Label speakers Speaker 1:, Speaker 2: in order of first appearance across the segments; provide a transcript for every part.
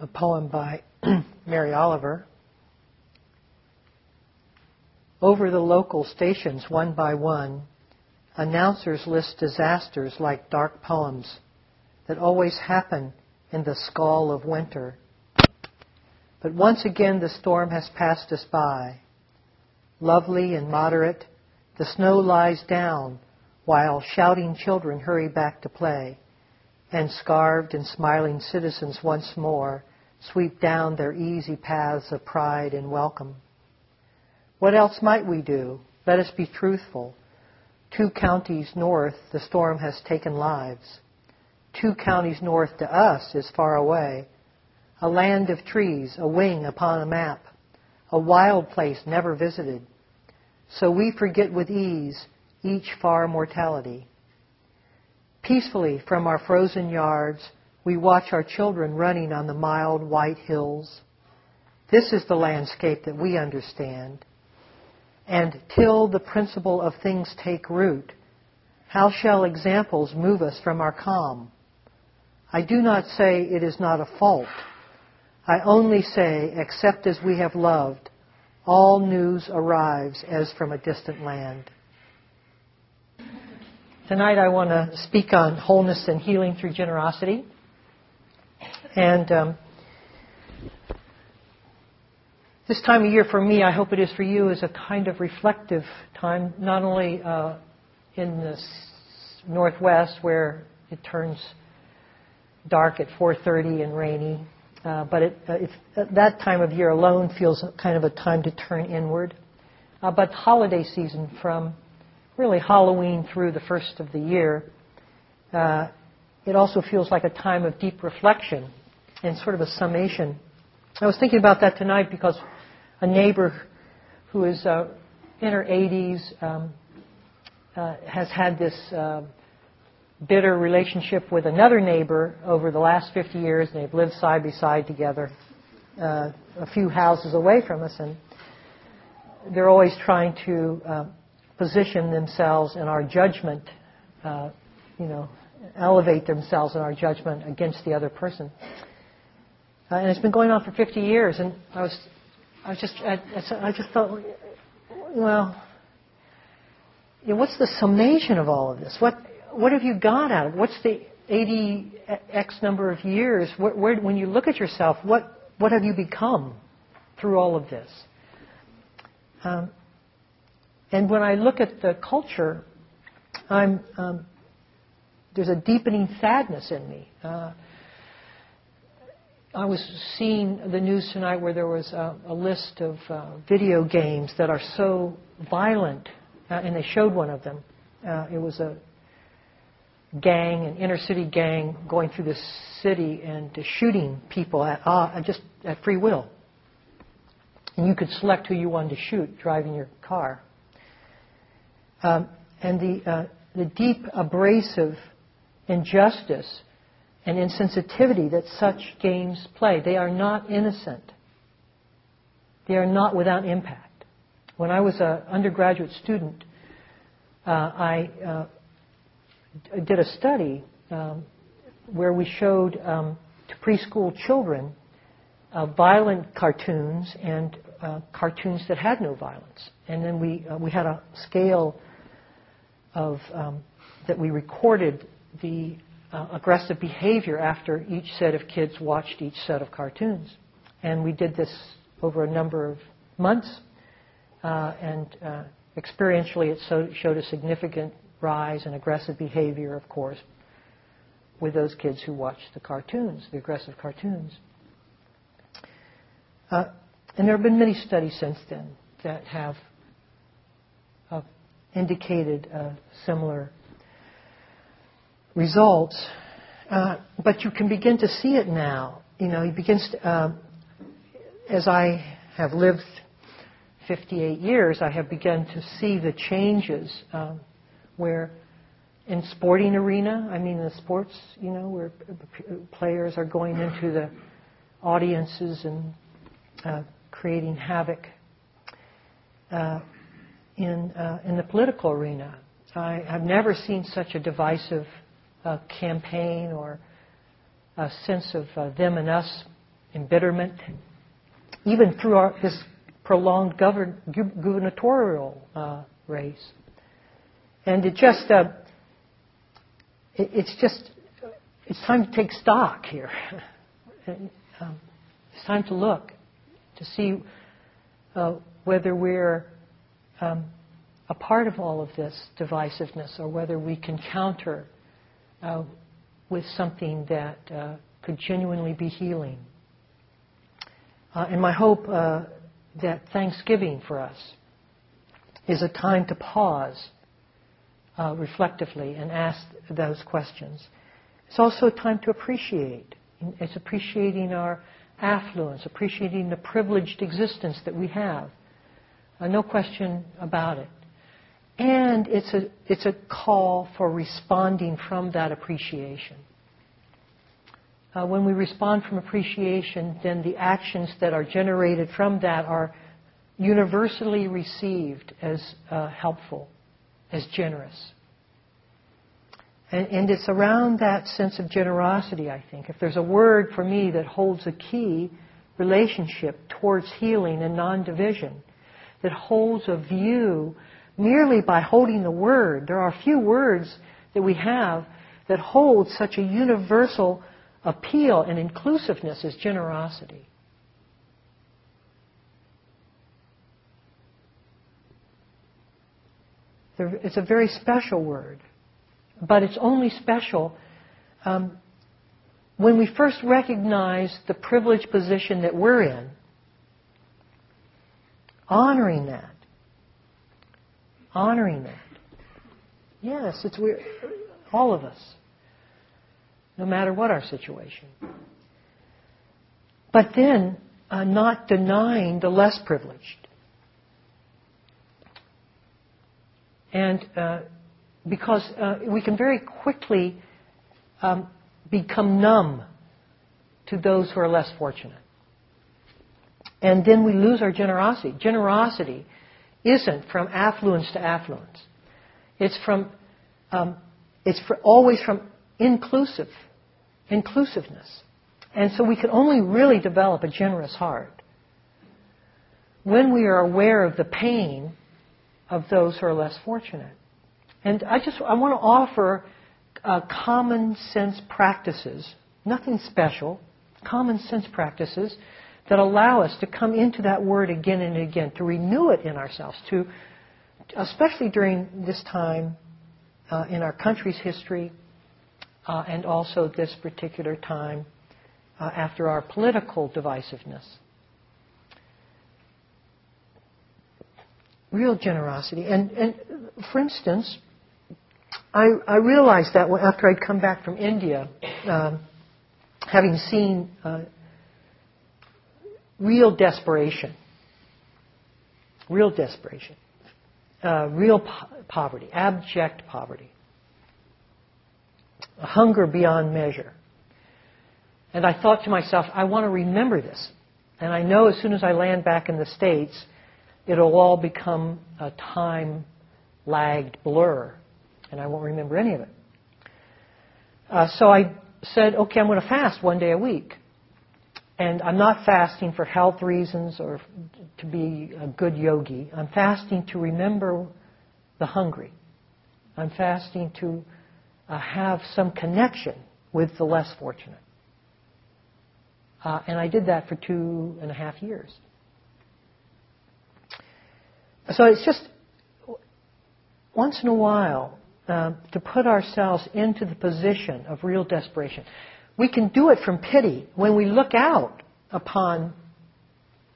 Speaker 1: a poem by Mary Oliver. Over the local stations, one by one, announcers list disasters like dark poems that always happen in the squall of winter. But once again, the storm has passed us by. Lovely and moderate, the snow lies down while shouting children hurry back to play, and scarved and smiling citizens once more sweep down their easy paths of pride and welcome. What else might we do? Let us be truthful. Two counties north, the storm has taken lives. Two counties north to us is far away. A land of trees, a wing upon a map, a wild place never visited. So we forget with ease each far mortality. Peacefully from our frozen yards, we watch our children running on the mild white hills. This is the landscape that we understand. And till the principle of things take root, how shall examples move us from our calm? I do not say it is not a fault. I only say, except as we have loved, all news arrives as from a distant land. Tonight I want to speak on wholeness and healing through generosity. And um, this time of year for me, I hope it is for you, is a kind of reflective time, not only uh, in the northwest where it turns dark at 4:30 and rainy, uh, but it, uh, uh, that time of year alone feels kind of a time to turn inward. Uh, but holiday season from really Halloween through the first of the year, uh, it also feels like a time of deep reflection and sort of a summation. I was thinking about that tonight because a neighbor who is uh, in her 80s um, uh, has had this uh, bitter relationship with another neighbor over the last 50 years, they've lived side by side together uh, a few houses away from us, and they're always trying to uh, position themselves in our judgment, uh, you know, elevate themselves in our judgment against the other person. Uh, and it's been going on for 50 years, and I was, I was just, I, I just thought, well, you know, what's the summation of all of this? What, what have you got out of it? What's the 80 X number of years? Where, where, when you look at yourself, what, what have you become through all of this? Um, and when I look at the culture, I'm, um, there's a deepening sadness in me. Uh, I was seeing the news tonight where there was a, a list of uh, video games that are so violent, uh, and they showed one of them. Uh, it was a gang, an inner city gang, going through the city and shooting people at uh, just at free will. And you could select who you wanted to shoot driving your car. Um, and the, uh, the deep abrasive injustice and insensitivity that such games play. They are not innocent. They are not without impact. When I was an undergraduate student, uh, I uh, did a study um, where we showed um, to preschool children uh, violent cartoons and uh, cartoons that had no violence. And then we, uh, we had a scale of, um, that we recorded the uh, aggressive behavior after each set of kids watched each set of cartoons. And we did this over a number of months, uh, and uh, experientially it so, showed a significant rise in aggressive behavior, of course, with those kids who watched the cartoons, the aggressive cartoons. Uh, and there have been many studies since then that have uh, indicated similar results. Uh, but you can begin to see it now. You know, he begins to, uh, as I have lived 58 years, I have begun to see the changes um, where in sporting arena, I mean the sports, you know, where players are going into the audiences and uh, creating havoc. Uh, in uh, in the political arena, I have never seen such a divisive a campaign or a sense of uh, them and us embitterment, even through our, his prolonged govern, gubernatorial uh, race. And it just, uh, it, it's just, it's time to take stock here. and, um, it's time to look to see uh, whether we're um, a part of all of this divisiveness or whether we can counter uh, with something that uh, could genuinely be healing. Uh, and my hope uh, that Thanksgiving for us is a time to pause uh, reflectively and ask those questions. It's also a time to appreciate. It's appreciating our affluence, appreciating the privileged existence that we have. Uh, no question about it. And it's a, it's a call for responding from that appreciation. Uh, when we respond from appreciation, then the actions that are generated from that are universally received as uh, helpful, as generous. And, and, it's around that sense of generosity, I think. If there's a word for me that holds a key relationship towards healing and non division, that holds a view merely by holding the word, there are few words that we have that hold such a universal appeal and inclusiveness as generosity. It's a very special word, but it's only special um, when we first recognize the privileged position that we're in, honoring that. Honoring that. Yes, it's weird. All of us no matter what our situation. But then, uh, not denying the less privileged. And uh, because uh, we can very quickly um, become numb to those who are less fortunate. And then we lose our generosity. Generosity isn't from affluence to affluence. It's from, um, it's always from inclusive inclusiveness. And so we can only really develop a generous heart when we are aware of the pain of those who are less fortunate. And I just I want to offer uh, common sense practices, nothing special, common sense practices that allow us to come into that word again and again, to renew it in ourselves, to especially during this time uh, in our country's history, uh, and also this particular time uh, after our political divisiveness. Real generosity. And, and for instance, I, I, realized that after I'd come back from India, um, having seen uh, real desperation, real desperation, uh, real po- poverty, abject poverty a hunger beyond measure. And I thought to myself, I want to remember this. And I know as soon as I land back in the States, it'll all become a time lagged blur, and I won't remember any of it. Uh, so I said, okay, I'm going to fast one day a week. And I'm not fasting for health reasons or to be a good yogi. I'm fasting to remember the hungry. I'm fasting to uh, have some connection with the less fortunate. Uh, and I did that for two and a half years. So it's just once in a while uh, to put ourselves into the position of real desperation. We can do it from pity when we look out upon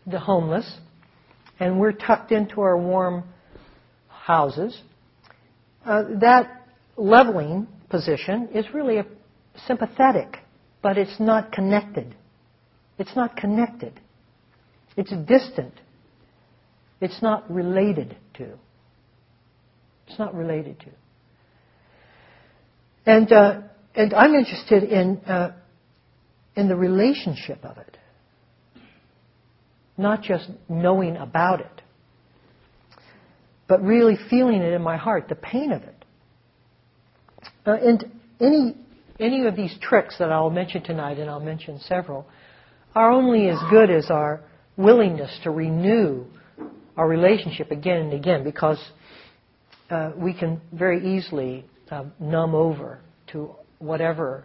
Speaker 1: the homeless and we're tucked into our warm houses. Uh, that leveling position is really a sympathetic, but it's not connected. It's not connected. It's distant. It's not related to. It's not related to. And uh, and I'm interested in uh, in the relationship of it, not just knowing about it, but really feeling it in my heart, the pain of it. Uh, and any, any of these tricks that I'll mention tonight, and I'll mention several, are only as good as our willingness to renew our relationship again and again because uh, we can very easily uh, numb over to whatever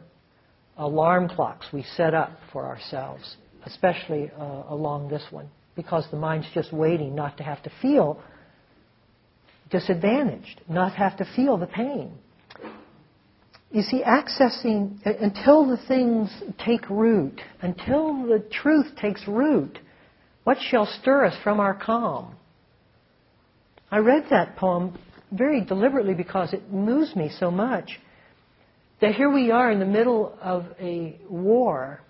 Speaker 1: alarm clocks we set up for ourselves, especially uh, along this one, because the mind's just waiting not to have to feel disadvantaged, not have to feel the pain. You see, accessing, until the things take root, until the truth takes root, what shall stir us from our calm? I read that poem very deliberately because it moves me so much that here we are in the middle of a war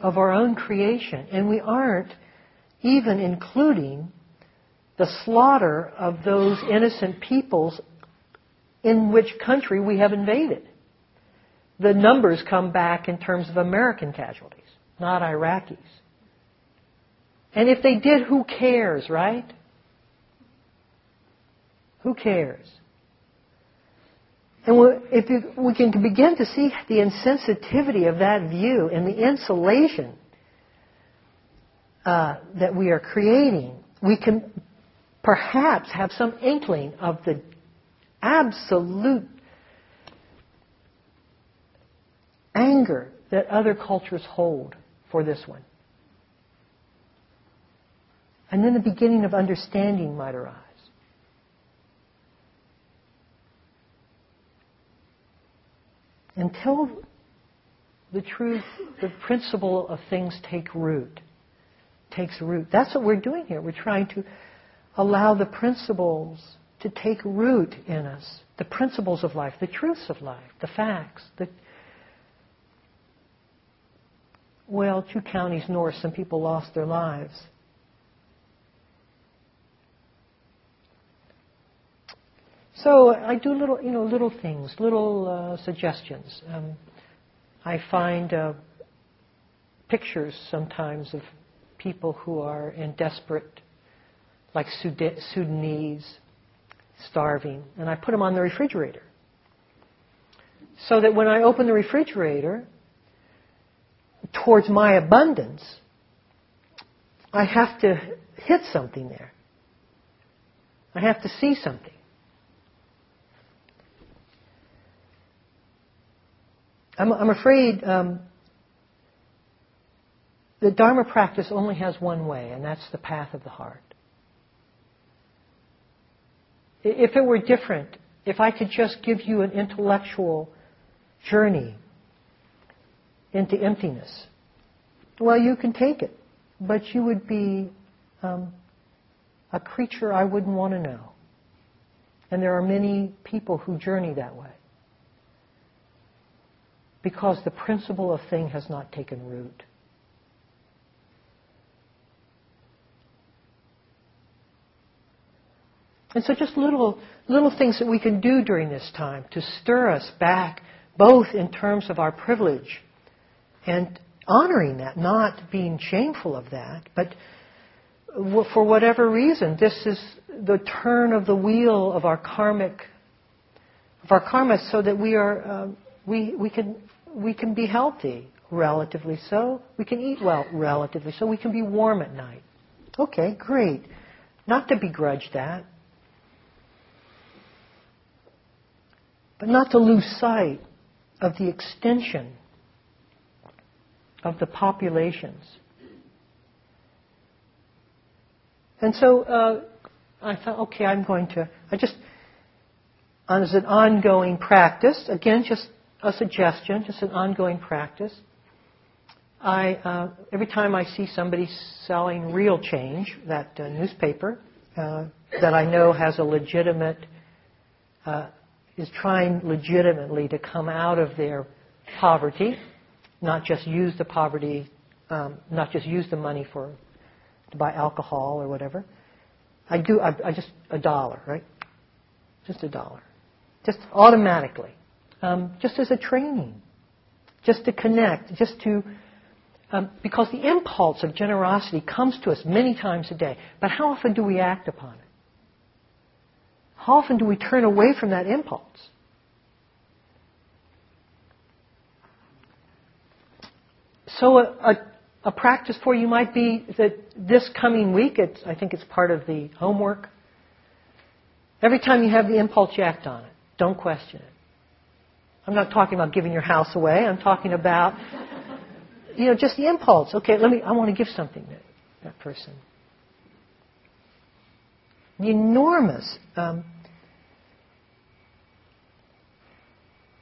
Speaker 1: of our own creation, and we aren't even including the slaughter of those innocent peoples in which country we have invaded. The numbers come back in terms of American casualties, not Iraqis. And if they did, who cares, right? Who cares? And if we can begin to see the insensitivity of that view and the insulation uh, that we are creating, we can perhaps have some inkling of the absolute anger that other cultures hold for this one. And then the beginning of understanding might arise. Until the truth, the principle of things take root, takes root. That's what we're doing here. We're trying to allow the principles to take root in us the principles of life, the truths of life, the facts. The well, two counties north, some people lost their lives. So I do little, you know, little things, little uh, suggestions. Um, I find uh, pictures sometimes of people who are in desperate like Sudanese, starving, and I put them on the refrigerator. So that when I open the refrigerator towards my abundance, I have to hit something there. I have to see something. I'm, I'm afraid um, the Dharma practice only has one way, and that's the path of the heart. If it were different, if I could just give you an intellectual journey into emptiness, well, you can take it, but you would be um, a creature I wouldn't want to know. And there are many people who journey that way because the principle of thing has not taken root. And so just little, little things that we can do during this time to stir us back, both in terms of our privilege and honoring that, not being shameful of that, but for whatever reason, this is the turn of the wheel of our karmic, of our karma, so that we are, uh, we, we can, we can be healthy, relatively so. We can eat well, relatively so. We can be warm at night. Okay, great. Not to begrudge that. but not to lose sight of the extension of the populations. And so uh, I thought, okay, I'm going to, I just, as an ongoing practice, again, just a suggestion, just an ongoing practice. I, uh, every time I see somebody selling Real Change, that uh, newspaper uh, that I know has a legitimate uh, is trying legitimately to come out of their poverty, not just use the poverty, um, not just use the money for to buy alcohol or whatever. I do. I, I just a dollar, right? Just a dollar, just automatically, um, just as a training, just to connect, just to. Um, because the impulse of generosity comes to us many times a day, but how often do we act upon it? How often do we turn away from that impulse? So, a, a, a practice for you might be that this coming week, I think it's part of the homework. Every time you have the impulse, you act on it. Don't question it. I'm not talking about giving your house away. I'm talking about, you know, just the impulse. Okay, let me, I want to give something to that person. The enormous um,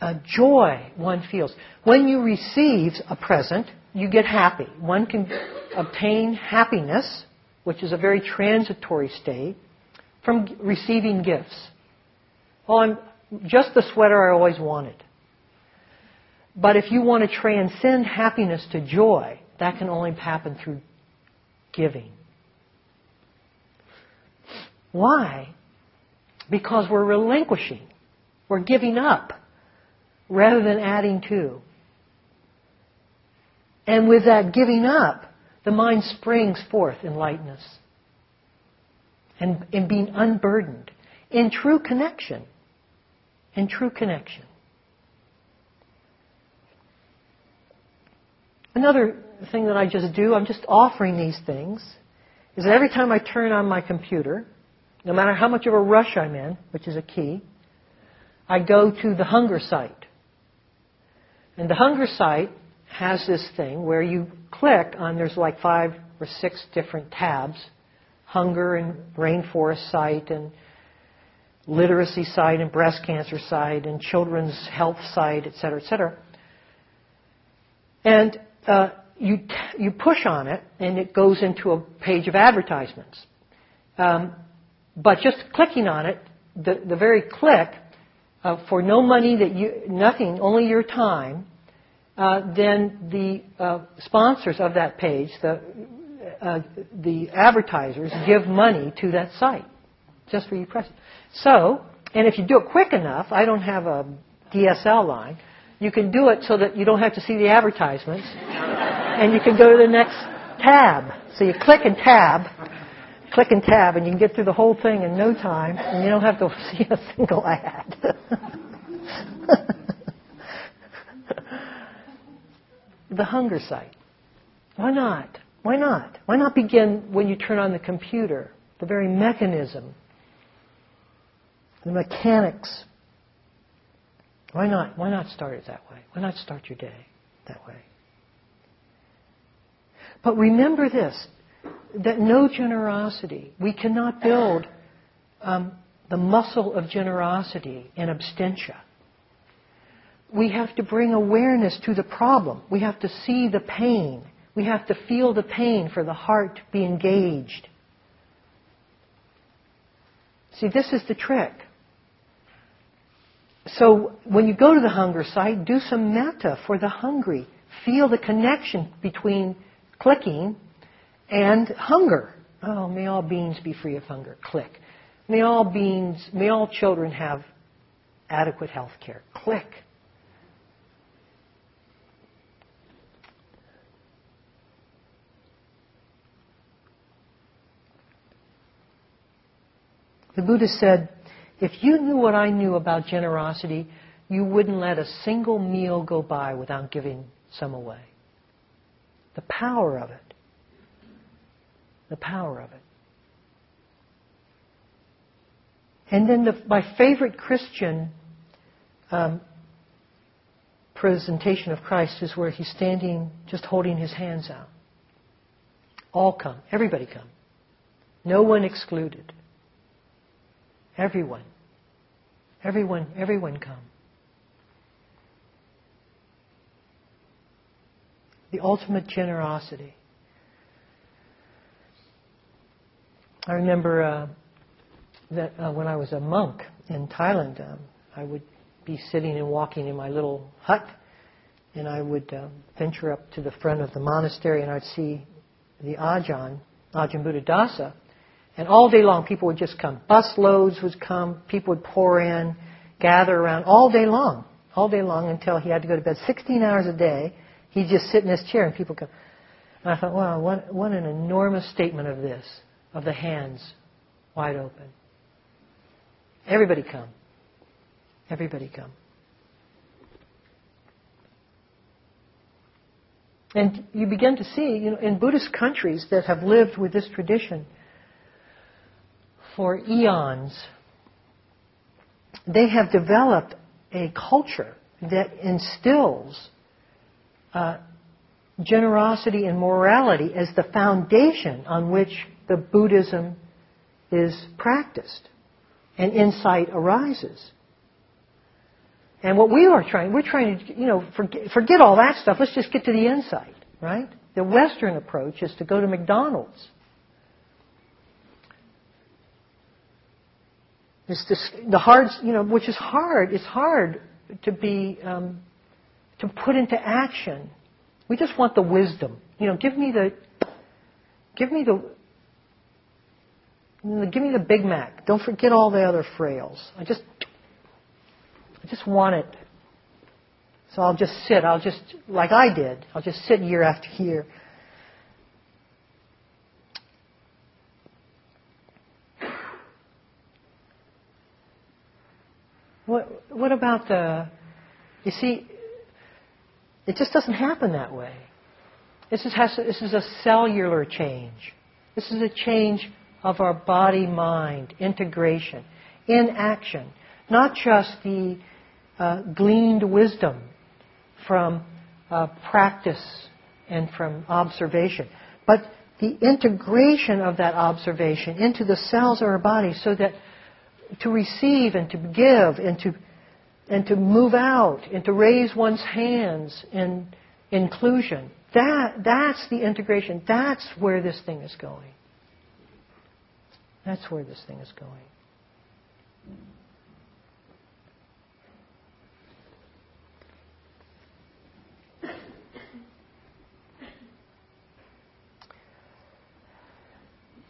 Speaker 1: uh, joy one feels. When you receive a present, you get happy. One can obtain happiness, which is a very transitory state, from receiving gifts. Well, I'm just the sweater I always wanted. But if you want to transcend happiness to joy, that can only happen through giving. Why? Because we're relinquishing. We're giving up rather than adding to. And with that giving up, the mind springs forth in lightness and in being unburdened in true connection. In true connection. Another thing that I just do, I'm just offering these things, is that every time I turn on my computer, no matter how much of a rush I'm in, which is a key, I go to the hunger site. And the hunger site has this thing where you click on, there's like five or six different tabs hunger and rainforest site and literacy site and breast cancer site and children's health site, et cetera, et cetera. And uh, you, you push on it and it goes into a page of advertisements. Um, but just clicking on it, the, the very click, uh, for no money that you, nothing, only your time, uh, then the uh, sponsors of that page, the, uh, the advertisers, give money to that site just for you press. So, and if you do it quick enough, I don't have a DSL line, you can do it so that you don't have to see the advertisements, and you can go to the next tab. So you click and tab, click and tab, and you can get through the whole thing in no time, and you don't have to see a single ad. the hunger site. Why not? Why not? Why not begin when you turn on the computer? The very mechanism, the mechanics. Why not? Why not start it that way? Why not start your day that way? But remember this that no generosity, we cannot build um, the muscle of generosity in abstention. We have to bring awareness to the problem. We have to see the pain. We have to feel the pain for the heart to be engaged. See, this is the trick. So when you go to the hunger site, do some metta for the hungry. Feel the connection between clicking and hunger. Oh, may all beings be free of hunger. Click. May all beings, may all children have adequate health care. Click. The Buddha said, if you knew what I knew about generosity, you wouldn't let a single meal go by without giving some away. The power of it. The power of it. And then the, my favorite Christian um, presentation of Christ is where he's standing, just holding his hands out. All come. Everybody come. No one excluded. Everyone. Everyone, everyone come. The ultimate generosity. I remember uh, that uh, when I was a monk in Thailand, um, I would be sitting and walking in my little hut, and I would uh, venture up to the front of the monastery, and I'd see the Ajahn, Ajahn Buddhadasa, and all day long, people would just come. Bus loads would come. People would pour in, gather around all day long, all day long until he had to go to bed 16 hours a day. He'd just sit in his chair and people come. And I thought, wow, what, what an enormous statement of this, of the hands wide open. Everybody come. Everybody come. And you begin to see, you know, in Buddhist countries that have lived with this tradition for eons, they have developed a culture that instills uh, generosity and morality as the foundation on which the Buddhism is practiced and insight arises. And what we are trying, we're trying to, you know, forget, forget all that stuff. Let's just get to the insight, right? The Western approach is to go to McDonald's. It's this, the hard, you know, which is hard. It's hard to be, um, to put into action. We just want the wisdom. You know, give me the, give me the, give me the Big Mac. Don't forget all the other frails. I just I just want it. So I'll just sit. I'll just, like I did, I'll just sit year after year. What, about the, you see, it just doesn't happen that way. This is, has, this is a cellular change. This is a change of our body mind, integration, in action. Not just the uh, gleaned wisdom from uh, practice and from observation, but the integration of that observation into the cells of our body so that to receive and to give and to and to move out and to raise one's hands in inclusion. That, that's the integration. That's where this thing is going. That's where this thing is going.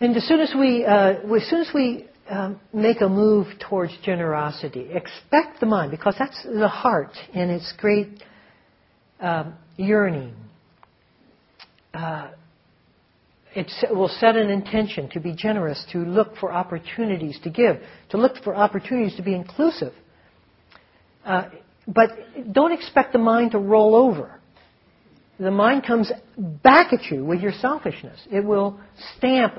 Speaker 1: And as soon as we, uh, as soon as we um, make a move towards generosity, expect the mind, because that's the heart and its great um, yearning. Uh, it will set an intention to be generous, to look for opportunities to give, to look for opportunities to be inclusive. Uh, but don't expect the mind to roll over. The mind comes back at you with your selfishness. It will stamp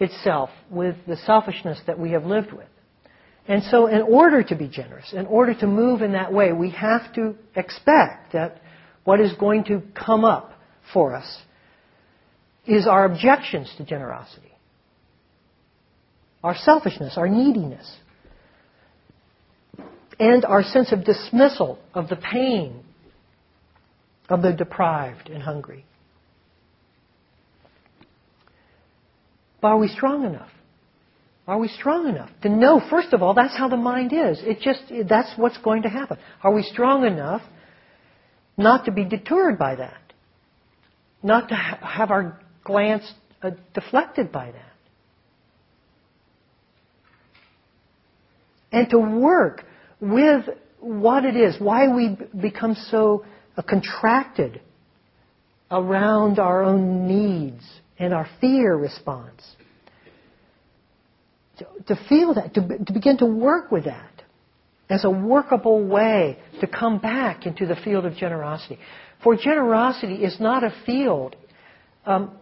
Speaker 1: itself with the selfishness that we have lived with. And so, in order to be generous, in order to move in that way, we have to expect that what is going to come up for us is our objections to generosity, our selfishness, our neediness, and our sense of dismissal of the pain of the deprived and hungry. But are we strong enough? Are we strong enough to know, first of all, that's how the mind is? It just, that's what's going to happen. Are we strong enough not to be deterred by that? Not to ha- have our glance uh, deflected by that? And to work with what it is, why we become so uh, contracted around our own needs and our fear response. To, to feel that, to, to begin to work with that as a workable way to come back into the field of generosity. For generosity is not a field um,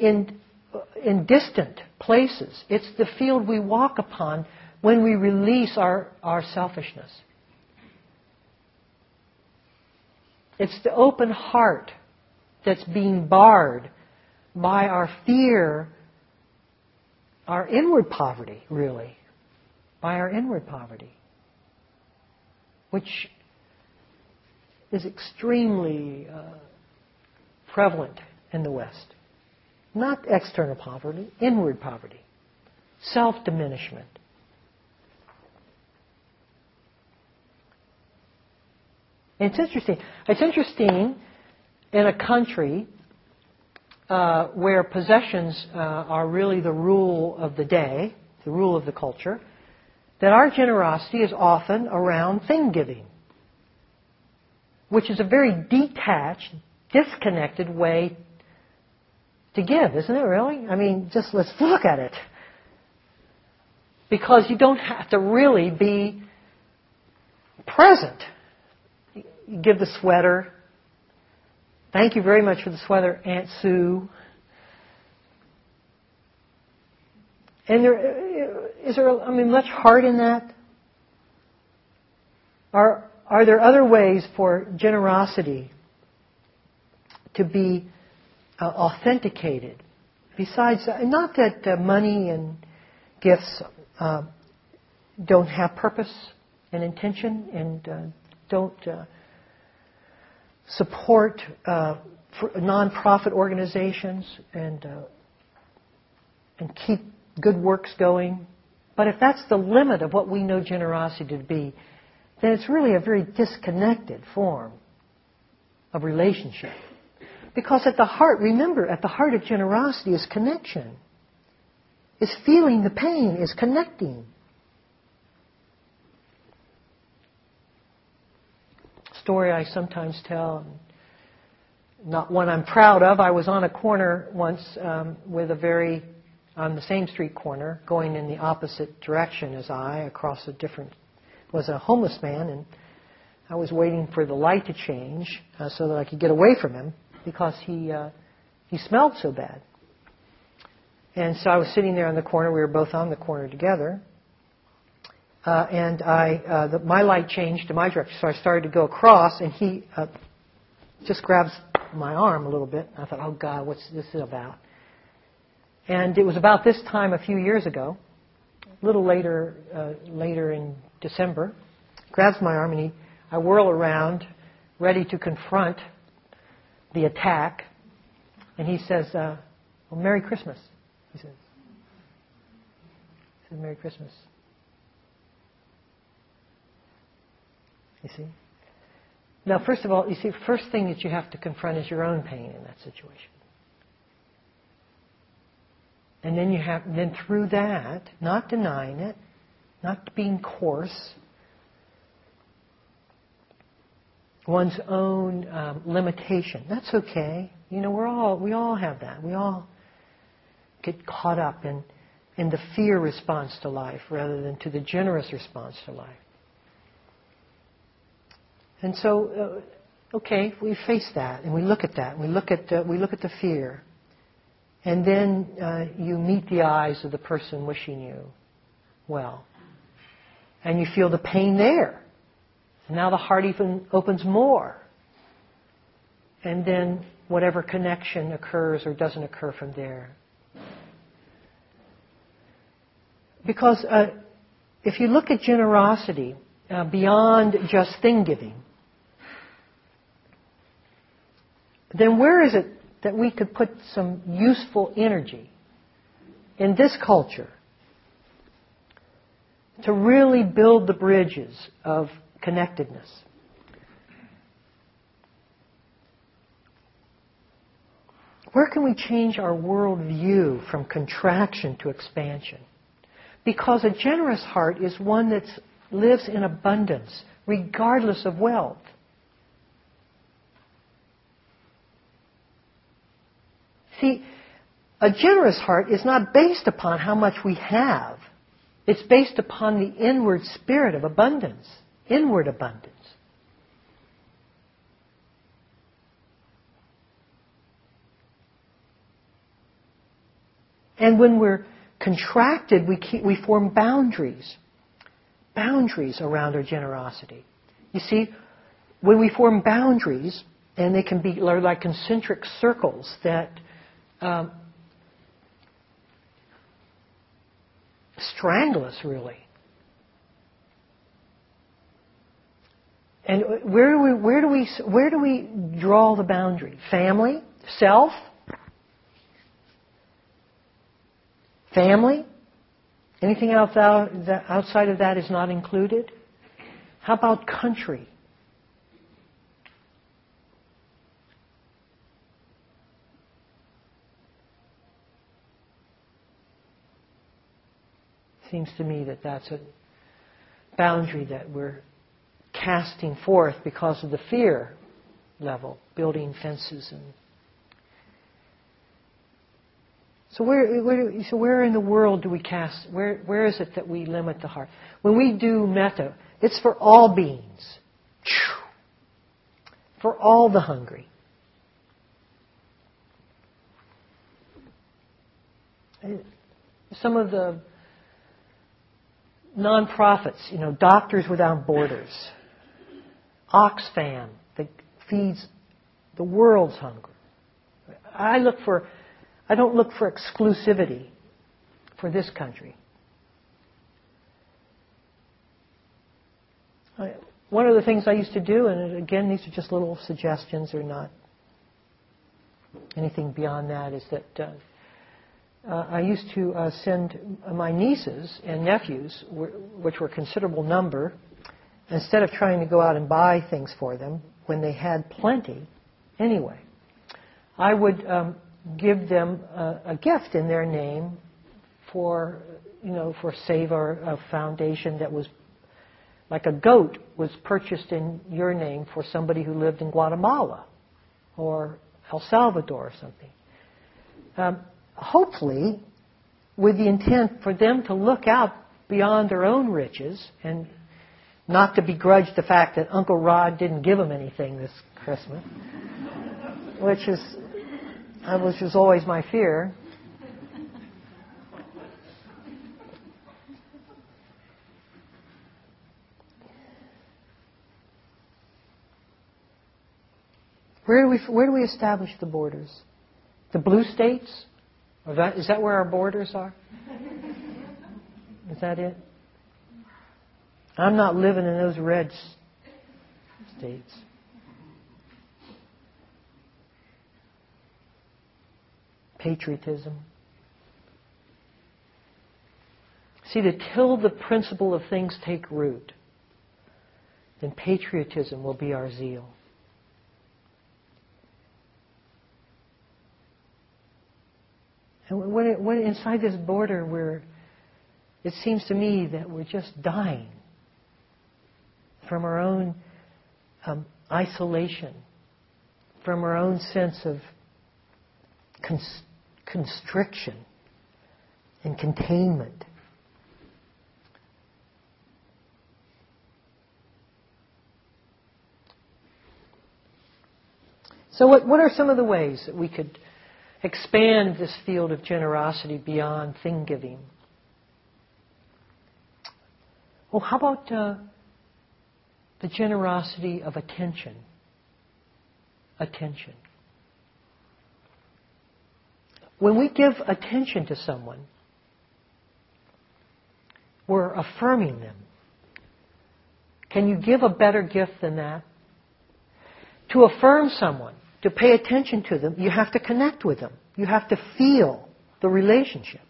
Speaker 1: in, in distant places. It's the field we walk upon when we release our, our selfishness. It's the open heart that's being barred by our fear, our inward poverty, really, by our inward poverty, which is extremely uh, prevalent in the West. Not external poverty, inward poverty, self diminishment. It's interesting. It's interesting in a country uh, where possessions uh, are really the rule of the day, the rule of the culture, that our generosity is often around thing giving, which is a very detached, disconnected way to give, isn't it really? I mean, just let's look at it. Because you don't have to really be present. You give the sweater, Thank you very much for the sweater, Aunt Sue. And there, is there, I mean, much heart in that? Are, are there other ways for generosity to be uh, authenticated besides, uh, not that uh, money and gifts uh, don't have purpose and intention and uh, don't uh, support nonprofit organizations and and keep good works going. But if that's the limit of what we know generosity to be, then it's really a very disconnected form of relationship. Because at the heart, remember, at the heart of generosity is connection, is feeling the pain, is connecting. Story I sometimes tell, not one I'm proud of. I was on a corner once um, with a very on the same street corner, going in the opposite direction as I, across a different, was a homeless man, and I was waiting for the light to change uh, so that I could get away from him because he uh, he smelled so bad. And so I was sitting there on the corner. We were both on the corner together. Uh, and I, uh, the, my light changed to my direction, so I started to go across, and he uh, just grabs my arm a little bit. I thought, "Oh God, what's this about?" And it was about this time a few years ago, a little later, uh, later in December, grabs my arm and he, I whirl around, ready to confront the attack, and he says, uh, "Well, Merry Christmas," he says. He says, "Merry Christmas." You see. Now, first of all, you see, first thing that you have to confront is your own pain in that situation. And then you have, then through that, not denying it, not being coarse, one's own um, limitation. That's okay. You know, we're all we all have that. We all get caught up in in the fear response to life rather than to the generous response to life. And so, uh, okay, we face that and we look at that. We look at we look at the fear, and then uh, you meet the eyes of the person wishing you well. And you feel the pain there. And now the heart even opens more. And then whatever connection occurs or doesn't occur from there. Because uh, if you look at generosity uh, beyond just thing giving, then where is it that we could put some useful energy in this culture to really build the bridges of connectedness. Where can we change our worldview from contraction to expansion? Because a generous heart is one that lives in abundance, regardless of wealth. See, a generous heart is not based upon how much we have. It's based upon the inward spirit of abundance, inward abundance. And when we're contracted, we, keep, we form boundaries, boundaries around our generosity. You see, when we form boundaries, and they can be like concentric circles that Um, strangle us, really. And where do we where do we where do we draw the boundary? Family, self, family. Anything outside of that is not included. How about country? Seems to me that that's a boundary that we're casting forth because of the fear level, building fences and. So where, where, so where in the world do we cast? Where, where is it that we limit the heart? When we do metta, it's for all beings, for all the hungry. Some of the nonprofits, you know, Doctors Without Borders, Oxfam, that feeds the world's hunger. I look for, I don't look for exclusivity for this country. One of the things I used to do, and again, these are just little suggestions, or not anything beyond that, is that uh, uh, I used to uh, send my nieces and nephews, which were a considerable number, instead of trying to go out and buy things for them when they had plenty anyway, I would um, give them a, a, gift in their name for, you know, for Save Our a foundation that was like a goat was purchased in your name for somebody who lived in Guatemala or El Salvador or something. Um, hopefully, with the intent for them to look out beyond their own riches and not to begrudge the fact that Uncle Rod didn't give them anything this Christmas, which is, uh, which was always my fear. Where do we, where do we establish the borders? The blue states? That, is that where our borders are? Is that it? I'm not living in those red states. Patriotism. See, to till the principle of things take root, then patriotism will be our zeal. And when inside this border, where it seems to me that we're just dying from our own um, isolation, from our own sense of cons- constriction and containment. So, what, what are some of the ways that we could expand this field of generosity beyond thing giving. Well, how about uh, the generosity of attention? Attention. When we give attention to someone, we're affirming them. Can you give a better gift than that? To affirm someone to pay attention to them, you have to connect with them. You have to feel the relationship.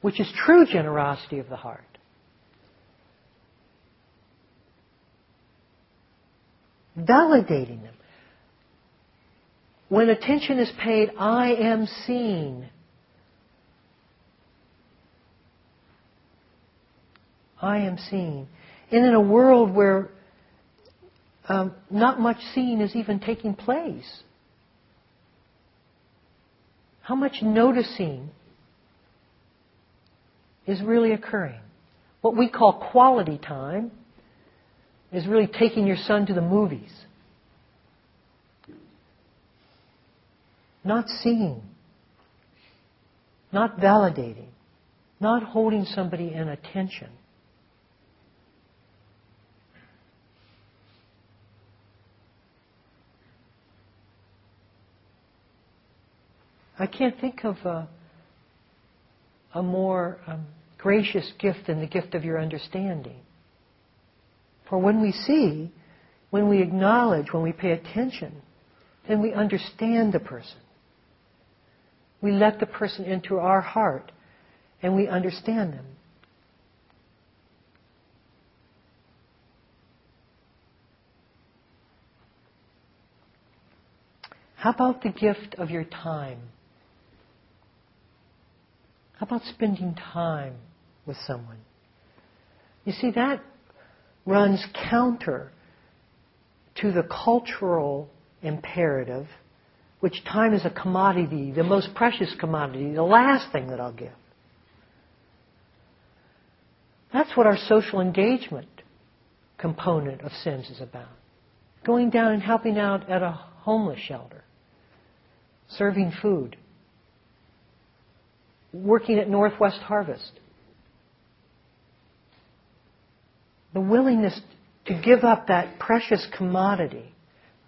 Speaker 1: Which is true generosity of the heart. Validating them. When attention is paid, I am seen. I am seen. And in a world where um, not much seeing is even taking place. How much noticing is really occurring? What we call quality time is really taking your son to the movies. Not seeing, not validating, not holding somebody in attention. I can't think of a, a more um, gracious gift than the gift of your understanding. For when we see, when we acknowledge, when we pay attention, then we understand the person. We let the person into our heart and we understand them. How about the gift of your time? How about spending time with someone? You see, that runs counter to the cultural imperative, which time is a commodity, the most precious commodity, the last thing that I'll give. That's what our social engagement component of SIMS is about. Going down and helping out at a homeless shelter. serving food, working at Northwest Harvest. The willingness to give up that precious commodity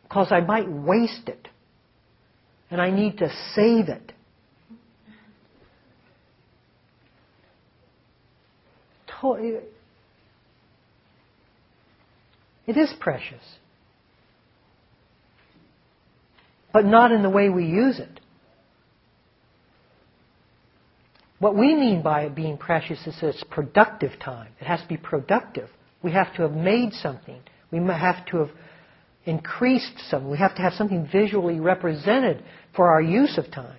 Speaker 1: because I might waste it and I need to save it. It is precious. But not in the way we use it. What we mean by it being precious is that it's productive time. It has to be productive. We have to have made something. We have to have increased something. We have to have something visually represented for our use of time.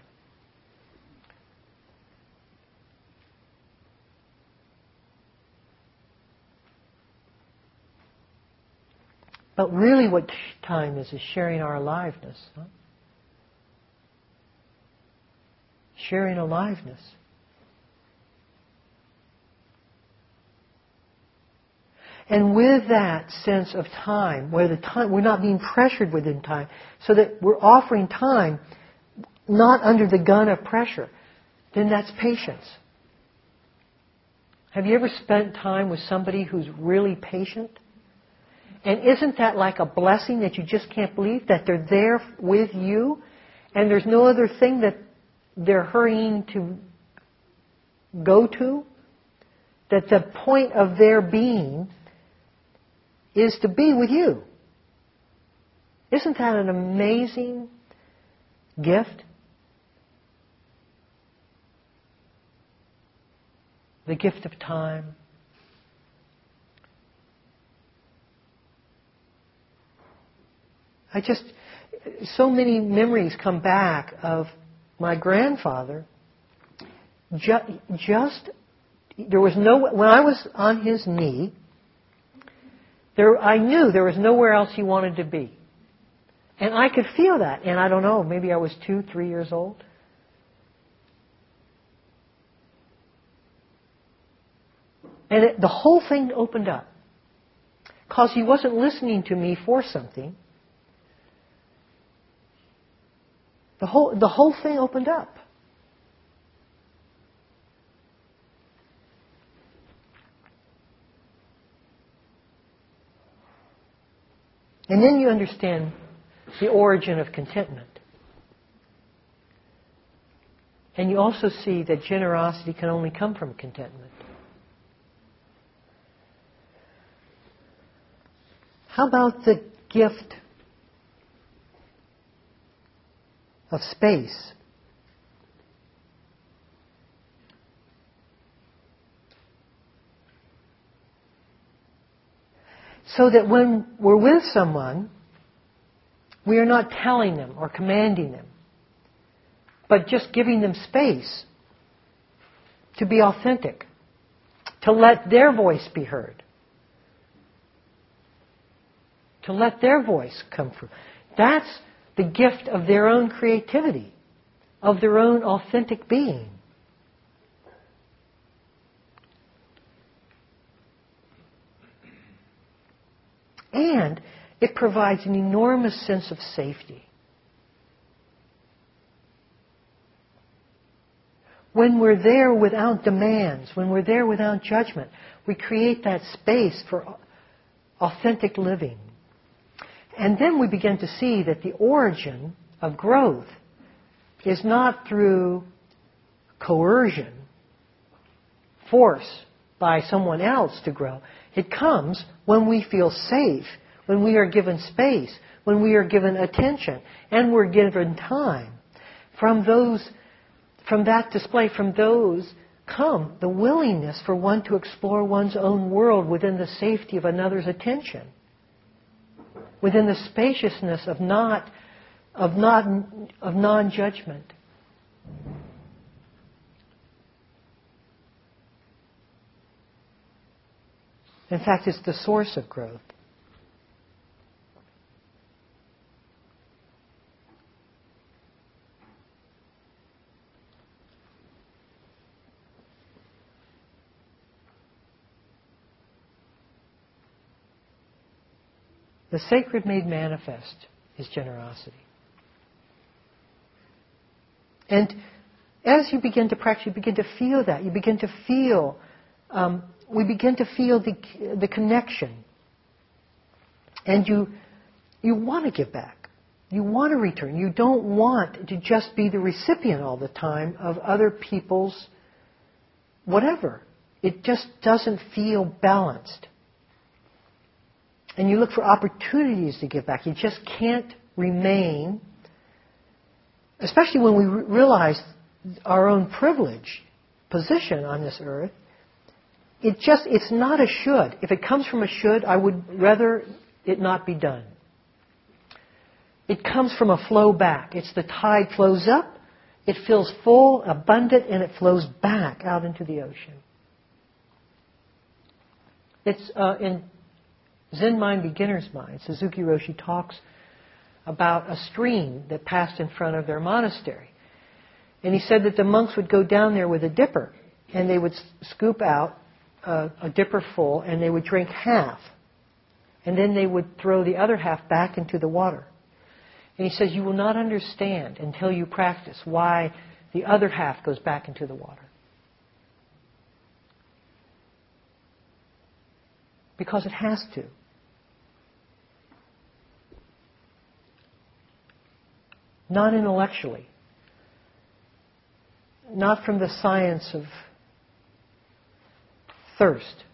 Speaker 1: But really, what time is, is sharing our aliveness. Huh? Sharing aliveness. And with that sense of time, where the time, we're not being pressured within time, so that we're offering time not under the gun of pressure, then that's patience. Have you ever spent time with somebody who's really patient? And isn't that like a blessing that you just can't believe that they're there with you and there's no other thing that they're hurrying to go to? That the point of their being is to be with you. Isn't that an amazing gift? The gift of time. I just, so many memories come back of my grandfather. Just, just there was no, when I was on his knee, there, I knew there was nowhere else he wanted to be. And I could feel that. And I don't know, maybe I was two, three years old. And it, the whole thing opened up. Because he wasn't listening to me for something. The whole, the whole thing opened up. And then you understand the origin of contentment. And you also see that generosity can only come from contentment. How about the gift of space? So that when we're with someone, we are not telling them or commanding them, but just giving them space to be authentic, to let their voice be heard, to let their voice come through. That's the gift of their own creativity, of their own authentic being. And it provides an enormous sense of safety. When we're there without demands, when we're there without judgment, we create that space for authentic living. And then we begin to see that the origin of growth is not through coercion, force by someone else to grow. It comes when we feel safe, when we are given space, when we are given attention, and we're given time. From those, from that display, from those come the willingness for one to explore one's own world within the safety of another's attention, within the spaciousness of not, of not, of non-judgment. In fact, it's the source of growth. The sacred made manifest is generosity. And as you begin to practice, you begin to feel that. You begin to feel, um, we begin to feel the, the connection. And you, you want to give back. You want to return. You don't want to just be the recipient all the time of other people's whatever. It just doesn't feel balanced. And you look for opportunities to give back. You just can't remain, especially when we realize our own privilege, position on this earth. It just, it's not a should. If it comes from a should, I would rather it not be done. It comes from a flow back. It's the tide flows up, it feels full, abundant, and it flows back out into the ocean. It's uh, in Zen Mind, Beginner's Mind. Suzuki Roshi talks about a stream that passed in front of their monastery. And he said that the monks would go down there with a dipper, and they would scoop out a, a dipper full, and they would drink half. And then they would throw the other half back into the water. And he says, You will not understand until you practice why the other half goes back into the water. Because it has to. Not intellectually, not from the science of thirst,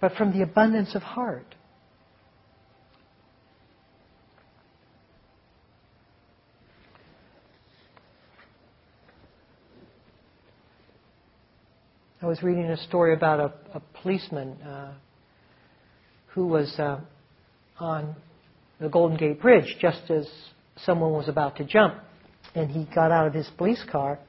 Speaker 1: but from the abundance of heart. I was reading a story about a, a policeman uh, who was uh, on the Golden Gate Bridge just as someone was about to jump. And he got out of his police car,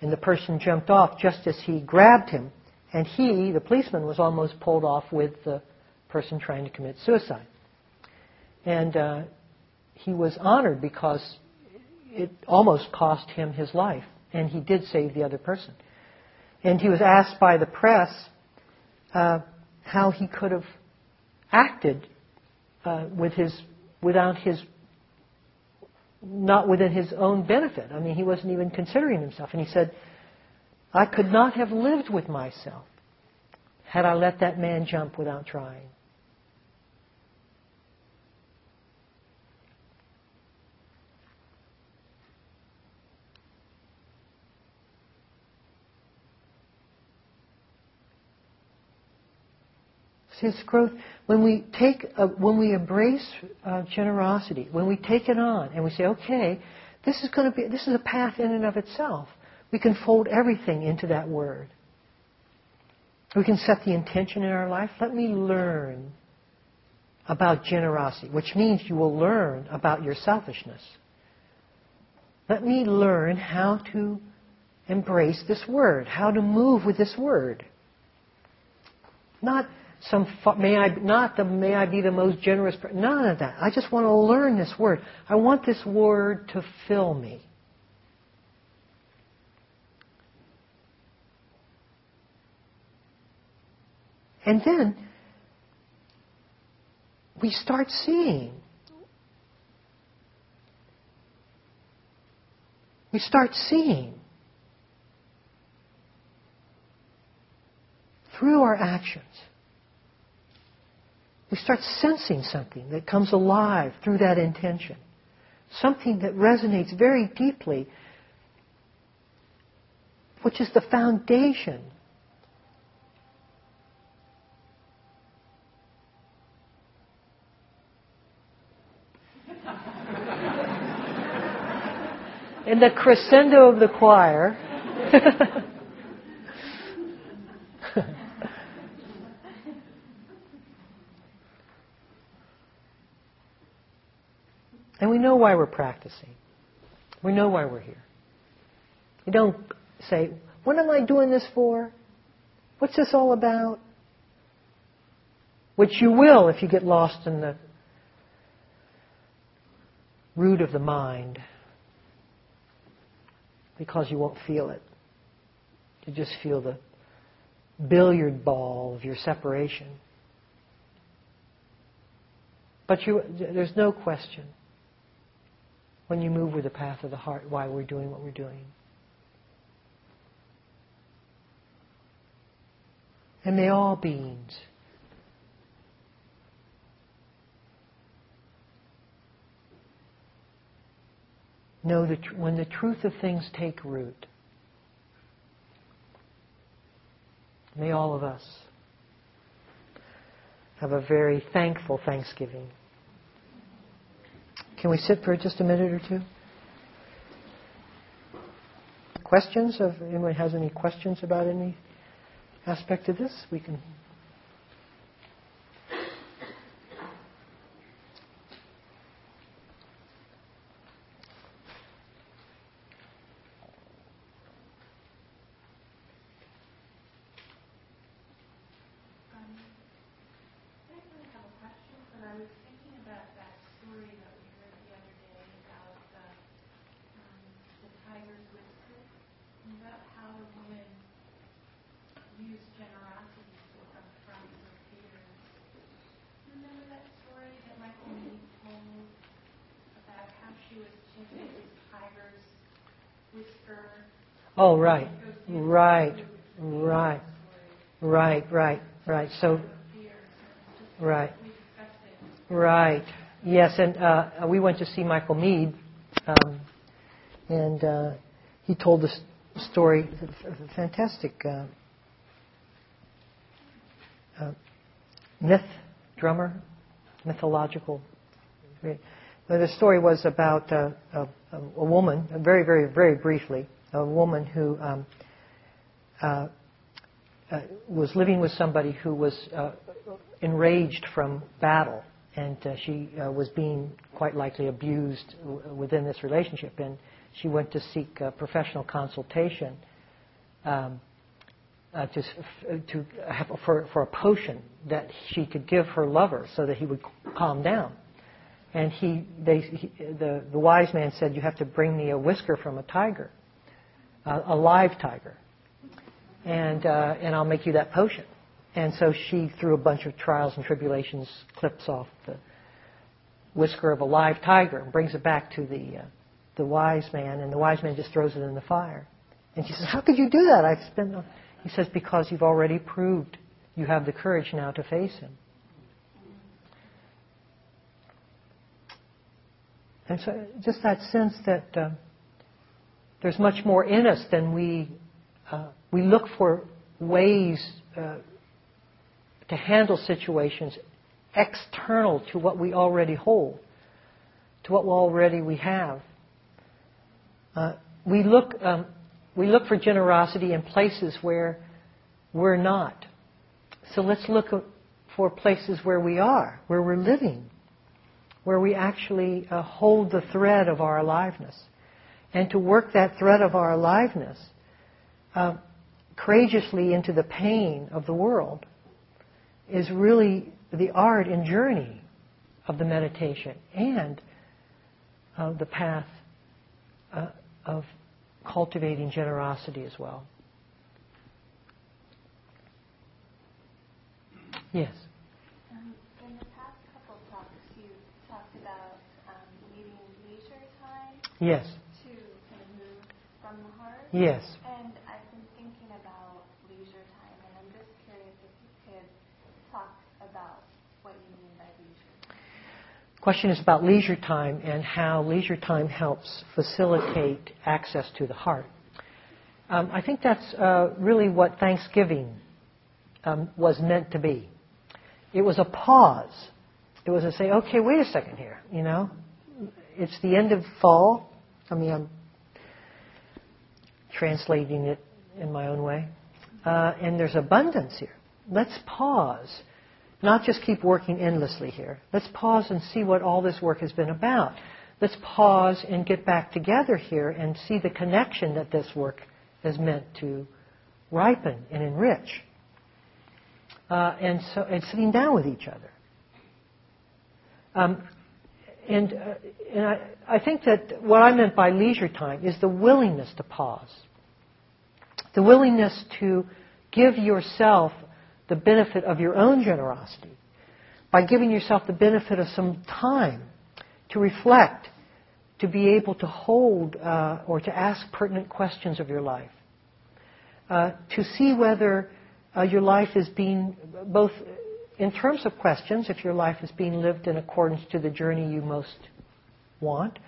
Speaker 1: and the person jumped off just as he grabbed him. And he, the policeman, was almost pulled off with the person trying to commit suicide. And uh, he was honored because it almost cost him his life, and he did save the other person. And he was asked by the press uh, how he could have acted uh, with his, without his, not within his own benefit. I mean, he wasn't even considering himself. And he said, I could not have lived with myself had I let that man jump without trying. It's growth. When we take, a, when we embrace uh, generosity, when we take it on, and we say, okay, this is going to be, this is a path in and of itself. We can fold everything into that word. We can set the intention in our life. Let me learn about generosity, which means you will learn about your selfishness. Let me learn how to embrace this word, how to move with this word. Not some may I not the may I be the most generous person. None of that. I just want to learn this word. I want this word to fill me. And then we start seeing. We start seeing through our actions we start sensing something that comes alive through that intention. Something that resonates very deeply, which is the foundation in the crescendo of the choir. And we know why we're practicing. We know why we're here. We don't say, What am I doing this for? What's this all about? Which you will if you get lost in the root of the mind. Because you won't feel it. You just feel the billiard ball of your separation. But you, there's no question when you move with the path of the heart, why we're doing what we're doing. And may all beings know that when the truth of things take root, may all of us have a very thankful Thanksgiving. Can we sit for just a minute or two? Questions? If anyone has any questions about any aspect of this, we can Oh, right. Right. Right. Right, right, right. So, right. Right. Yes, and uh, we went to see Michael Meade, um, and uh, he told this story, a fantastic uh, uh, myth drummer, mythological. The story was about uh, a, a, woman, very, very, very briefly, a woman who um, uh, uh, was living with somebody who was uh, enraged from battle, and uh, she uh, was being quite likely abused w- within this relationship. And she went to seek professional consultation um, uh, to, to have, for, for a potion that she could give her lover so that he would calm down. And he, they, he, the, the wise man said, "You have to bring me a whisker from a tiger." A live tiger, and uh, and I'll make you that potion. And so she, through a bunch of trials and tribulations, clips off the whisker of a live tiger and brings it back to the uh, the wise man, and the wise man just throws it in the fire. And she says, "How could you do that? I've spent." He says, "Because you've already proved you have the courage now to face him." And so, just that sense that uh, there's much more in us than we uh, we look for ways uh, to handle situations external to what we already hold, to what already we have. Uh, we look um, we look for generosity in places where we're not. So let's look for places where we are, where we're living, where we actually uh, hold the thread of our aliveness and to work that thread of our aliveness uh, courageously into the pain of the world is really the art and journey of the meditation and of the path uh, of cultivating generosity as well. Yes.
Speaker 2: Um, in the past couple of talks, you talked about um, leisure time.
Speaker 1: Yes. Yes.
Speaker 2: And I've been thinking about leisure time, and I'm just curious if you could talk about what you mean by leisure.
Speaker 1: Question is about leisure time and how leisure time helps facilitate access to the heart. Um, I think that's uh, really what Thanksgiving um, was meant to be. It was a pause. It was to say, okay, wait a second here. You know, it's the end of fall. I mean, I'm translating it in my own way. Uh, and there's abundance here. Let's pause. Not just keep working endlessly here. Let's pause and see what all this work has been about. Let's pause and get back together here and see the connection that this work is meant to ripen and enrich. Uh, and so, and sitting down with each other. Um, and, uh, and I, I think that what I meant by leisure time is the willingness to pause. The willingness to give yourself the benefit of your own generosity by giving yourself the benefit of some time to reflect, to be able to hold uh, or to ask pertinent questions of your life, uh, to see whether uh, your life is being both in terms of questions, if your life is being lived in accordance to the journey you most want,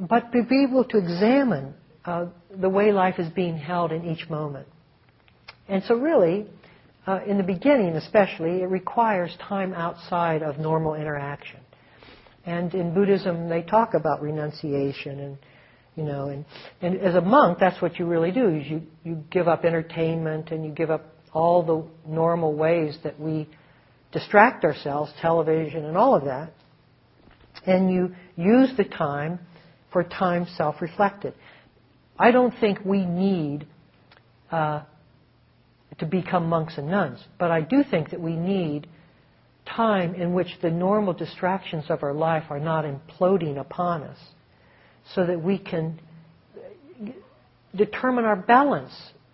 Speaker 1: but to be able to examine uh, the way life is being held in each moment. And so, really, uh, in the beginning especially, it requires time outside of normal interaction. And in Buddhism, they talk about renunciation and you know, and, and as a monk, that's what you really do, is you, you give up entertainment and you give up all the normal ways that we distract ourselves, television and all of that, and you use the time for time self-reflected. I don't think we need uh, to become monks and nuns, but I do think that we need time in which the normal distractions of our life are not imploding upon us so that we can determine our balance,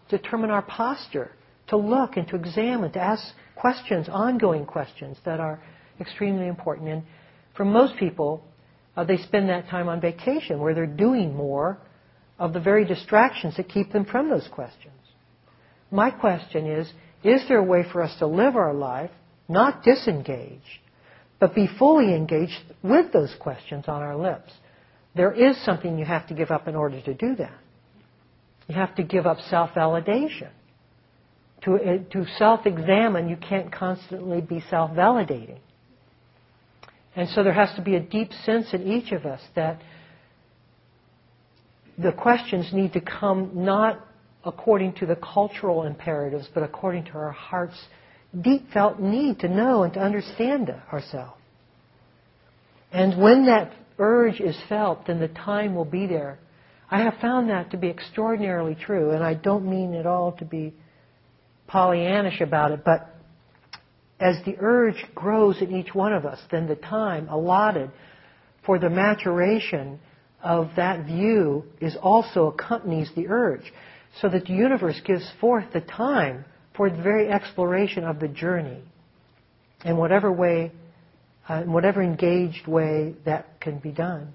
Speaker 1: determine our posture, to look and to examine, to ask questions, ongoing questions that are extremely important. And for most people, uh, they spend that time on vacation where they're doing more of the very distractions that keep them from those questions. My question is, is there a way for us to live our life not disengaged, but be fully engaged with those questions on our lips. There is something you have to give up in order to do that. You have to give up self validation. To, uh, to self examine, you can't constantly be self validating. And so there has to be a deep sense in each of us that the questions need to come not according to the cultural imperatives, but according to our heart's deep felt need to know and to understand ourselves. And when that urge is felt, then the time will be there. I have found that to be extraordinarily true, and I don't mean at all to be Pollyannish about it, but as the urge grows in each one of us, then the time allotted for the maturation of that view is also accompanies the urge, so that the universe gives forth the time for the very exploration of the journey in whatever way, uh, in whatever engaged way that can be done.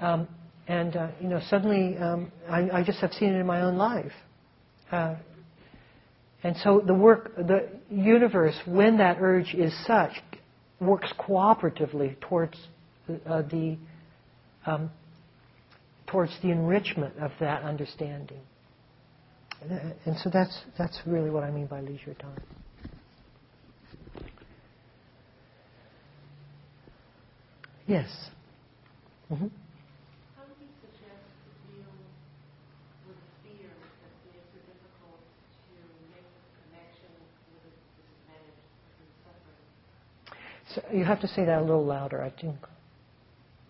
Speaker 1: Um, and, uh, you know, suddenly um, I, I, just have seen it in my own life. Uh, and so the work, the universe, when that urge is such, works cooperatively towards uh, the um, towards the enrichment of that understanding. And so that's, that's really what I mean by leisure time. Yes.
Speaker 3: Mm-hmm. How do you suggest to deal with fear that makes it difficult to make a connection with a disadvantage
Speaker 1: suffering? So you have to say that a little louder, I think.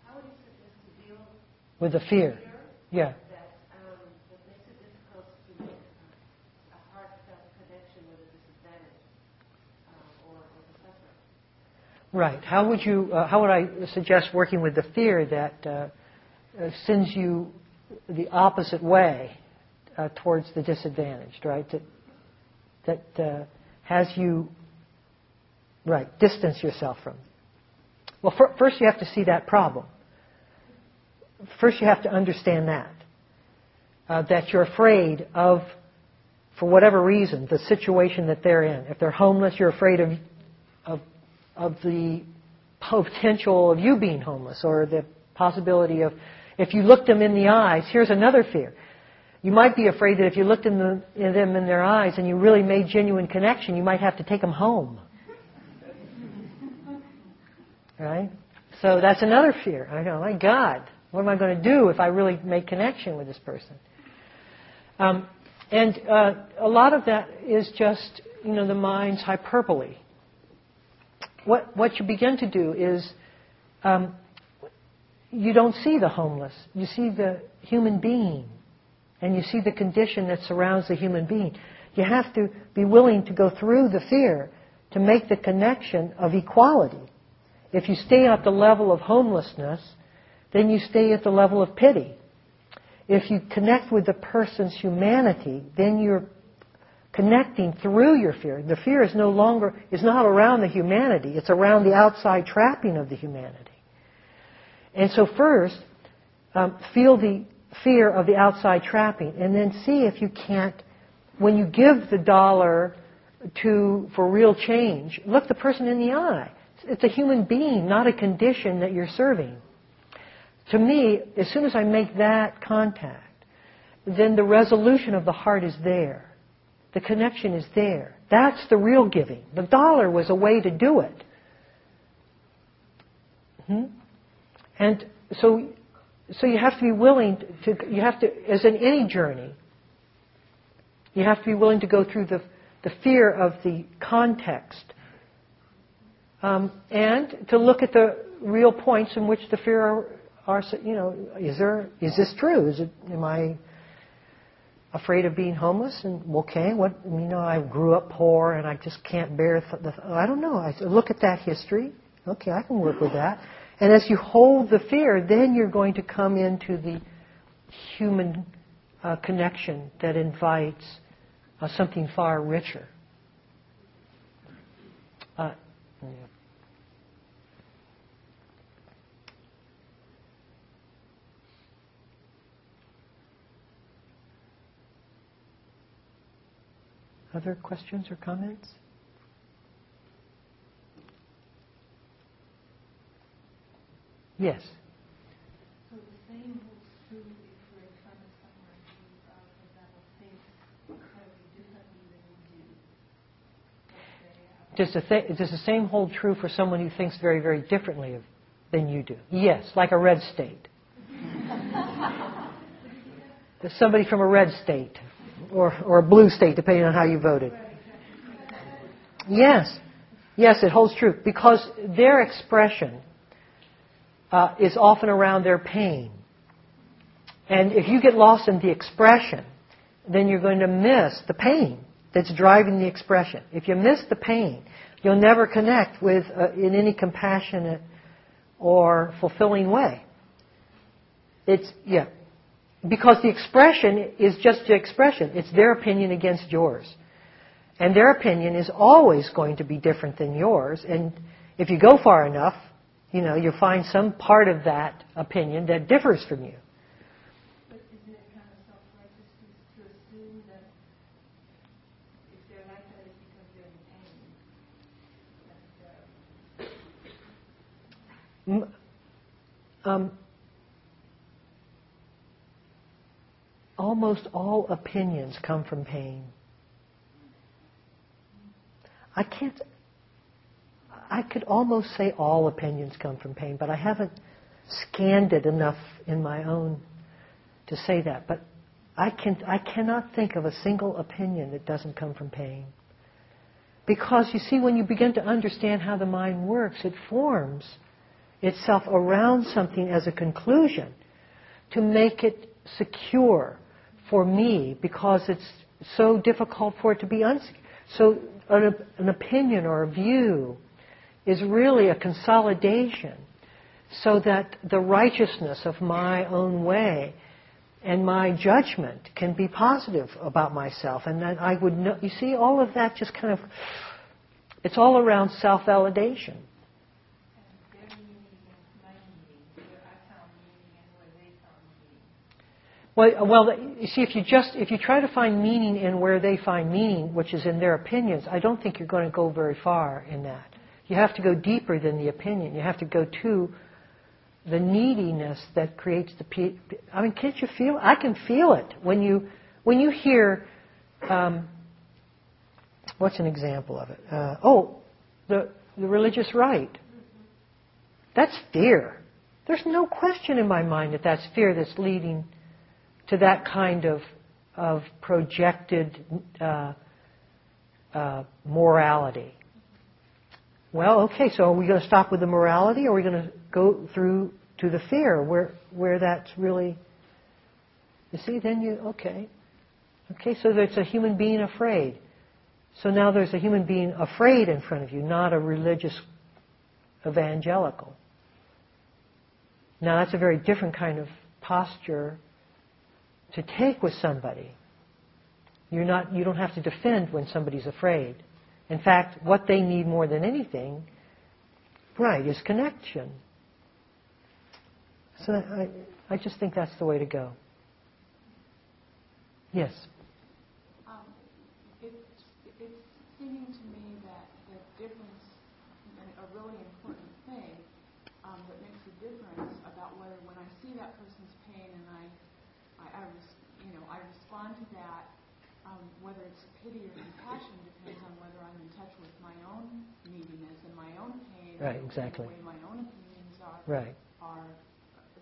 Speaker 3: How would you suggest to deal
Speaker 1: with the fear? yeah. Right. How would you? Uh, how would I suggest working with the fear that uh, uh, sends you the opposite way uh, towards the disadvantaged? Right. That that uh, has you right distance yourself from. Well, for, first you have to see that problem. First you have to understand that uh, that you're afraid of, for whatever reason, the situation that they're in. If they're homeless, you're afraid of of of the potential of you being homeless or the possibility of if you looked them in the eyes, here's another fear. You might be afraid that if you looked in, the, in them in their eyes and you really made genuine connection, you might have to take them home. Right? So that's another fear. I go, my God, what am I going to do if I really make connection with this person? Um, and uh, a lot of that is just, you know, the mind's hyperbole what, what you begin to do is um, you don't see the homeless. You see the human being. And you see the condition that surrounds the human being. You have to be willing to go through the fear to make the connection of equality. If you stay at the level of homelessness, then you stay at the level of pity. If you connect with the person's humanity, then you're connecting through your fear. The fear is no longer, is not around the humanity, it's around the outside trapping of the humanity. And so first, um, feel the fear of the outside trapping, and then see if you can't, when you give the dollar to for real change, look the person in the eye. It's a human being, not a condition that you're serving. To me, as soon as I make that contact, then the resolution of the heart is there. The connection is there. That's the real giving. The dollar was a way to do it. Hmm? And so, so you have to be willing to, you have to, as in any journey, you have to be willing to go through the, the fear of the context um, and to look at the real points in which the fear are, are, you know, is there, is this true? Is it, am I afraid of being homeless? And okay, what, you know, I grew up poor and I just can't bear th- the, I don't know. I look at that history. Okay, I can work with that. And as you hold the fear, then you're going to come into the human uh, connection that invites uh, something far richer. Uh, yeah. Other questions or comments? Yes.
Speaker 3: So the same holds true if we're in front of someone who, uh, for example, thinks incredibly differently than we do.
Speaker 1: Does the, th- does the same hold true for someone who thinks very, very differently of, than you do? Yes, like a red state. There's somebody from a red state or, or a blue state, depending on how you voted. Yes, yes, it holds true because their expression uh, is often around their pain. And if you get lost in the expression, then you're going to miss the pain that's driving the expression. If you miss the pain, you'll never connect with uh, in any compassionate or fulfilling way. It's yeah, because the expression is just the expression. It's their opinion against yours. And their opinion is always going to be different than yours. And if you go far enough, you know, you'll find some part of that opinion that differs from you.
Speaker 3: But isn't it kind of self-righteous to, to assume that if they're like that, it's because they're in pain?
Speaker 1: M- Um, almost all opinions come from pain. I can't, I could almost say all opinions come from pain, but I haven't scanned it enough in my own to say that. But I, can, I cannot think of a single opinion that doesn't come from pain. Because you see, when you begin to understand how the mind works, it forms itself around something as a conclusion to make it secure for me because it's so difficult for it to be unsecure. So an, an opinion or a view is really a consolidation so that the righteousness of my own way and my judgment can be positive about myself and that I would know you see all of that just kind of it's all around self-validation Well, well, you see, if you just if you try to find meaning in where they find meaning, which is in their opinions, I don't think you're going to go very far in that. You have to go deeper than the opinion. You have to go to the neediness that creates the. I mean, can't you feel? I can feel it when you when you hear. Um, what's an example of it? Uh, oh, the the religious right. That's fear. There's no question in my mind that that's fear that's leading to that kind of, of projected uh, uh, morality. Well, okay, so are we going to stop with the morality, or are we going to go through to the fear, where where that's really? You see, then you okay, okay. So there's a human being afraid. So now there's a human being afraid in front of you, not a religious evangelical. Now that's a very different kind of posture to take with somebody. You're not, you don't have to defend when somebody's afraid. In fact, what they need more than anything, right, is connection. So I, I just think that's the way to go. Yes.
Speaker 4: Um, It's, it's seeming to me that the difference, and a really important thing, um, that makes a difference about whether when I see that person's pain and I, I, I res- you know, I respond to that, um, whether it's pity or compassion depends on whether I'm in touch with my own neediness and my own pain.
Speaker 1: Right, exactly.
Speaker 4: The way my own opinions are,
Speaker 1: Right.
Speaker 4: are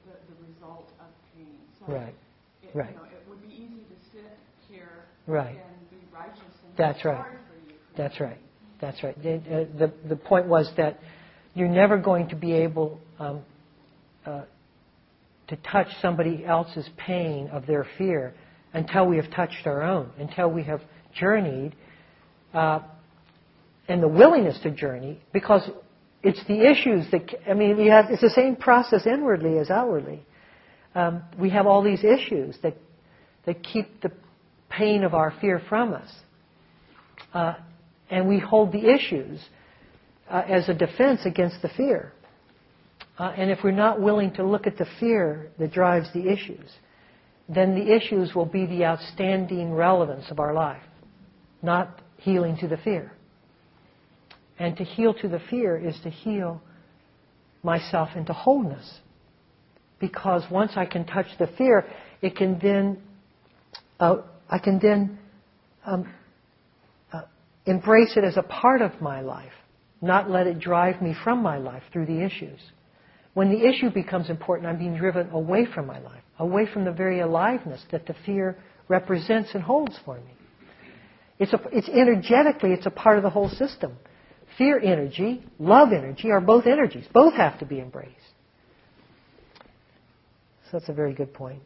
Speaker 4: the, the result of pain. So
Speaker 1: Right.
Speaker 4: it,
Speaker 1: Right.
Speaker 4: You know, it would be easy to sit here
Speaker 1: Right.
Speaker 4: and be righteous and
Speaker 1: That's right.
Speaker 4: for you.
Speaker 1: That's right. That's right. The, uh, the, the point was that you're never going to be able um, uh, to touch somebody else's pain of their fear until we have touched our own, until we have journeyed, uh, and the willingness to journey, because it's the issues that, I mean, we have, it's the same process inwardly as outwardly. Um, we have all these issues that, that keep the pain of our fear from us. Uh, and we hold the issues uh, as a defense against the fear. Uh, and if we're not willing to look at the fear that drives the issues, then the issues will be the outstanding relevance of our life, not healing to the fear. And to heal to the fear is to heal myself into wholeness. Because once I can touch the fear, it can then, uh, I can then um, uh, embrace it as a part of my life, not let it drive me from my life through the issues. When the issue becomes important, I'm being driven away from my life, away from the very aliveness that the fear represents and holds for me. It's, a, it's energetically, it's a part of the whole system. Fear energy, love energy are both energies. Both have to be embraced. So that's a very good point.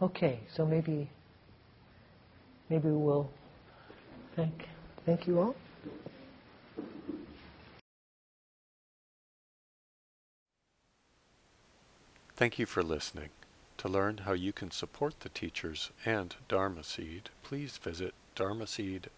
Speaker 1: Okay, so maybe maybe we'll thank thank you all.
Speaker 5: Thank you for listening. To learn how you can support the teachers and Dharma Seed, please visit dharmaseed.org